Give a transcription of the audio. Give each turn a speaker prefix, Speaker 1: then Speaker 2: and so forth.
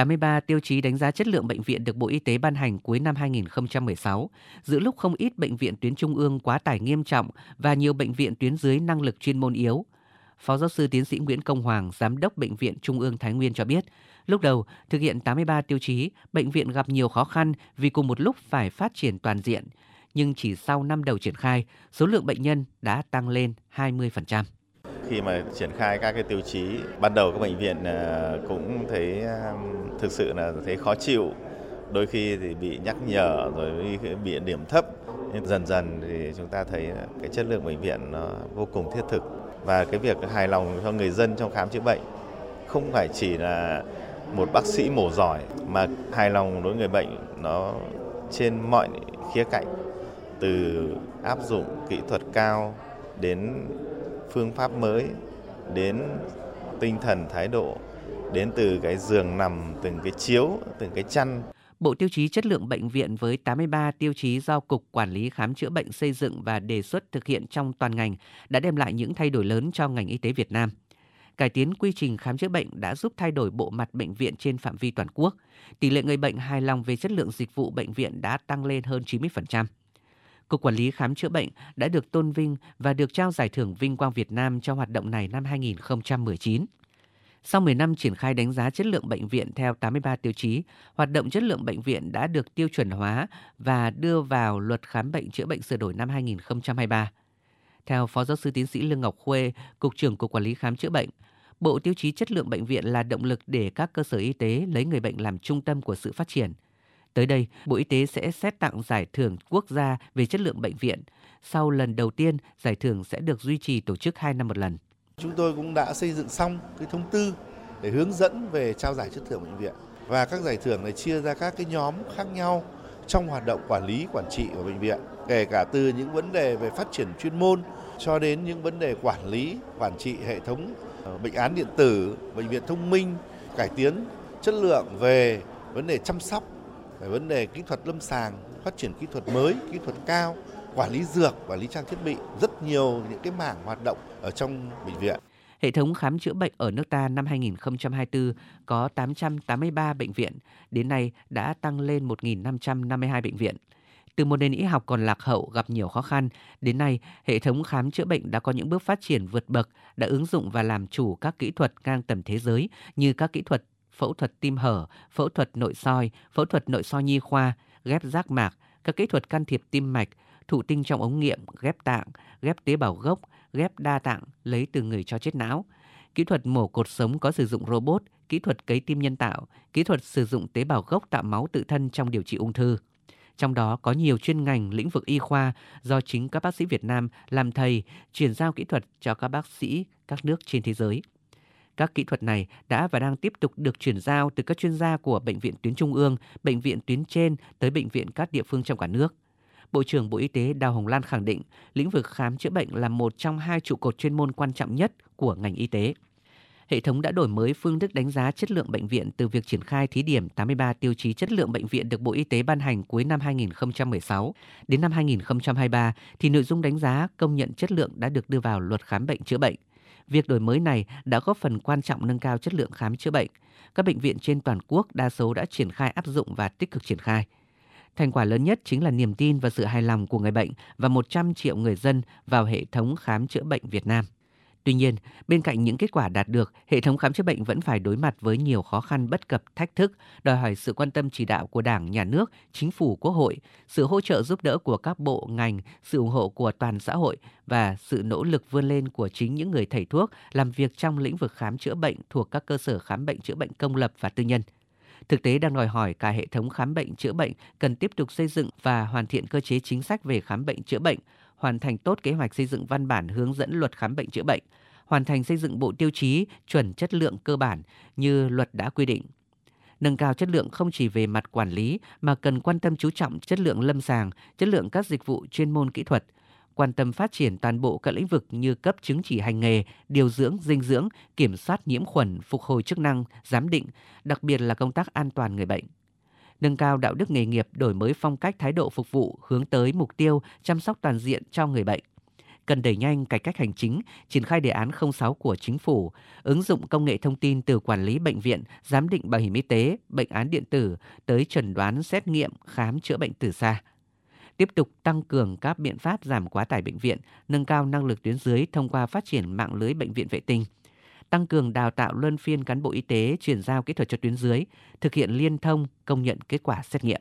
Speaker 1: 83 tiêu chí đánh giá chất lượng bệnh viện được Bộ Y tế ban hành cuối năm 2016, giữa lúc không ít bệnh viện tuyến trung ương quá tải nghiêm trọng và nhiều bệnh viện tuyến dưới năng lực chuyên môn yếu. Phó giáo sư tiến sĩ Nguyễn Công Hoàng, giám đốc bệnh viện Trung ương Thái Nguyên cho biết, lúc đầu thực hiện 83 tiêu chí, bệnh viện gặp nhiều khó khăn vì cùng một lúc phải phát triển toàn diện, nhưng chỉ sau năm đầu triển khai, số lượng bệnh nhân đã tăng lên 20%
Speaker 2: khi mà triển khai các cái tiêu chí ban đầu các bệnh viện ờ, cũng thấy thực sự là thấy khó chịu. Đôi khi thì bị nhắc nhở rồi bị điểm thấp. Nhưng dần dần thì chúng ta thấy cái chất lượng bệnh viện nó vô cùng thiết thực. Và cái việc hài lòng cho người dân trong khám chữa bệnh không phải chỉ là một bác sĩ mổ giỏi, mà hài lòng đối với người bệnh nó trên mọi khía cạnh. Từ áp dụng kỹ thuật cao đến phương pháp mới, đến tinh thần thái độ đến từ cái giường nằm, từng cái chiếu, từng cái chăn
Speaker 1: Bộ tiêu chí chất lượng bệnh viện với 83 tiêu chí do Cục Quản lý Khám chữa bệnh xây dựng và đề xuất thực hiện trong toàn ngành đã đem lại những thay đổi lớn cho ngành y tế Việt Nam. Cải tiến quy trình khám chữa bệnh đã giúp thay đổi bộ mặt bệnh viện trên phạm vi toàn quốc. Tỷ lệ người bệnh hài lòng về chất lượng dịch vụ bệnh viện đã tăng lên hơn 90%. Cục Quản lý Khám chữa bệnh đã được tôn vinh và được trao giải thưởng Vinh quang Việt Nam cho hoạt động này năm 2019. Sau 10 năm triển khai đánh giá chất lượng bệnh viện theo 83 tiêu chí, hoạt động chất lượng bệnh viện đã được tiêu chuẩn hóa và đưa vào luật khám bệnh chữa bệnh sửa đổi năm 2023. Theo Phó Giáo sư Tiến sĩ Lương Ngọc Khuê, Cục trưởng Cục Quản lý Khám chữa bệnh, Bộ tiêu chí chất lượng bệnh viện là động lực để các cơ sở y tế lấy người bệnh làm trung tâm của sự phát triển – Tới đây, Bộ Y tế sẽ xét tặng giải thưởng quốc gia về chất lượng bệnh viện. Sau lần đầu tiên, giải thưởng sẽ được duy trì tổ chức 2 năm một lần.
Speaker 3: Chúng tôi cũng đã xây dựng xong cái thông tư để hướng dẫn về trao giải chất thưởng bệnh viện. Và các giải thưởng này chia ra các cái nhóm khác nhau trong hoạt động quản lý, quản trị của bệnh viện. Kể cả từ những vấn đề về phát triển chuyên môn cho đến những vấn đề quản lý, quản trị hệ thống ờ, bệnh án điện tử, bệnh viện thông minh, cải tiến chất lượng về vấn đề chăm sóc về vấn đề kỹ thuật lâm sàng, phát triển kỹ thuật mới, kỹ thuật cao, quản lý dược, quản lý trang thiết bị, rất nhiều những cái mảng hoạt động ở trong bệnh viện.
Speaker 1: Hệ thống khám chữa bệnh ở nước ta năm 2024 có 883 bệnh viện, đến nay đã tăng lên 1.552 bệnh viện. Từ một nền y học còn lạc hậu gặp nhiều khó khăn, đến nay hệ thống khám chữa bệnh đã có những bước phát triển vượt bậc, đã ứng dụng và làm chủ các kỹ thuật ngang tầm thế giới như các kỹ thuật phẫu thuật tim hở, phẫu thuật nội soi, phẫu thuật nội soi nhi khoa, ghép giác mạc, các kỹ thuật can thiệp tim mạch, thụ tinh trong ống nghiệm, ghép tạng, ghép tế bào gốc, ghép đa tạng lấy từ người cho chết não, kỹ thuật mổ cột sống có sử dụng robot, kỹ thuật cấy tim nhân tạo, kỹ thuật sử dụng tế bào gốc tạo máu tự thân trong điều trị ung thư. Trong đó có nhiều chuyên ngành lĩnh vực y khoa do chính các bác sĩ Việt Nam làm thầy chuyển giao kỹ thuật cho các bác sĩ các nước trên thế giới. Các kỹ thuật này đã và đang tiếp tục được chuyển giao từ các chuyên gia của bệnh viện tuyến trung ương, bệnh viện tuyến trên tới bệnh viện các địa phương trong cả nước. Bộ trưởng Bộ Y tế Đào Hồng Lan khẳng định, lĩnh vực khám chữa bệnh là một trong hai trụ cột chuyên môn quan trọng nhất của ngành y tế. Hệ thống đã đổi mới phương thức đánh giá chất lượng bệnh viện từ việc triển khai thí điểm 83 tiêu chí chất lượng bệnh viện được Bộ Y tế ban hành cuối năm 2016. Đến năm 2023 thì nội dung đánh giá công nhận chất lượng đã được đưa vào luật khám bệnh chữa bệnh. Việc đổi mới này đã góp phần quan trọng nâng cao chất lượng khám chữa bệnh. Các bệnh viện trên toàn quốc đa số đã triển khai áp dụng và tích cực triển khai. Thành quả lớn nhất chính là niềm tin và sự hài lòng của người bệnh và 100 triệu người dân vào hệ thống khám chữa bệnh Việt Nam. Tuy nhiên, bên cạnh những kết quả đạt được, hệ thống khám chữa bệnh vẫn phải đối mặt với nhiều khó khăn bất cập, thách thức, đòi hỏi sự quan tâm chỉ đạo của Đảng, Nhà nước, Chính phủ, Quốc hội, sự hỗ trợ giúp đỡ của các bộ, ngành, sự ủng hộ của toàn xã hội và sự nỗ lực vươn lên của chính những người thầy thuốc làm việc trong lĩnh vực khám chữa bệnh thuộc các cơ sở khám bệnh chữa bệnh công lập và tư nhân. Thực tế đang đòi hỏi cả hệ thống khám bệnh chữa bệnh cần tiếp tục xây dựng và hoàn thiện cơ chế chính sách về khám bệnh chữa bệnh, hoàn thành tốt kế hoạch xây dựng văn bản hướng dẫn luật khám bệnh chữa bệnh, hoàn thành xây dựng bộ tiêu chí chuẩn chất lượng cơ bản như luật đã quy định. Nâng cao chất lượng không chỉ về mặt quản lý mà cần quan tâm chú trọng chất lượng lâm sàng, chất lượng các dịch vụ chuyên môn kỹ thuật, quan tâm phát triển toàn bộ các lĩnh vực như cấp chứng chỉ hành nghề, điều dưỡng, dinh dưỡng, kiểm soát nhiễm khuẩn, phục hồi chức năng, giám định, đặc biệt là công tác an toàn người bệnh. Nâng cao đạo đức nghề nghiệp, đổi mới phong cách thái độ phục vụ hướng tới mục tiêu chăm sóc toàn diện cho người bệnh. Cần đẩy nhanh cải cách hành chính, triển khai đề án 06 của chính phủ, ứng dụng công nghệ thông tin từ quản lý bệnh viện, giám định bảo hiểm y tế, bệnh án điện tử tới chẩn đoán xét nghiệm, khám chữa bệnh từ xa tiếp tục tăng cường các biện pháp giảm quá tải bệnh viện, nâng cao năng lực tuyến dưới thông qua phát triển mạng lưới bệnh viện vệ tinh, tăng cường đào tạo luân phiên cán bộ y tế chuyển giao kỹ thuật cho tuyến dưới, thực hiện liên thông công nhận kết quả xét nghiệm.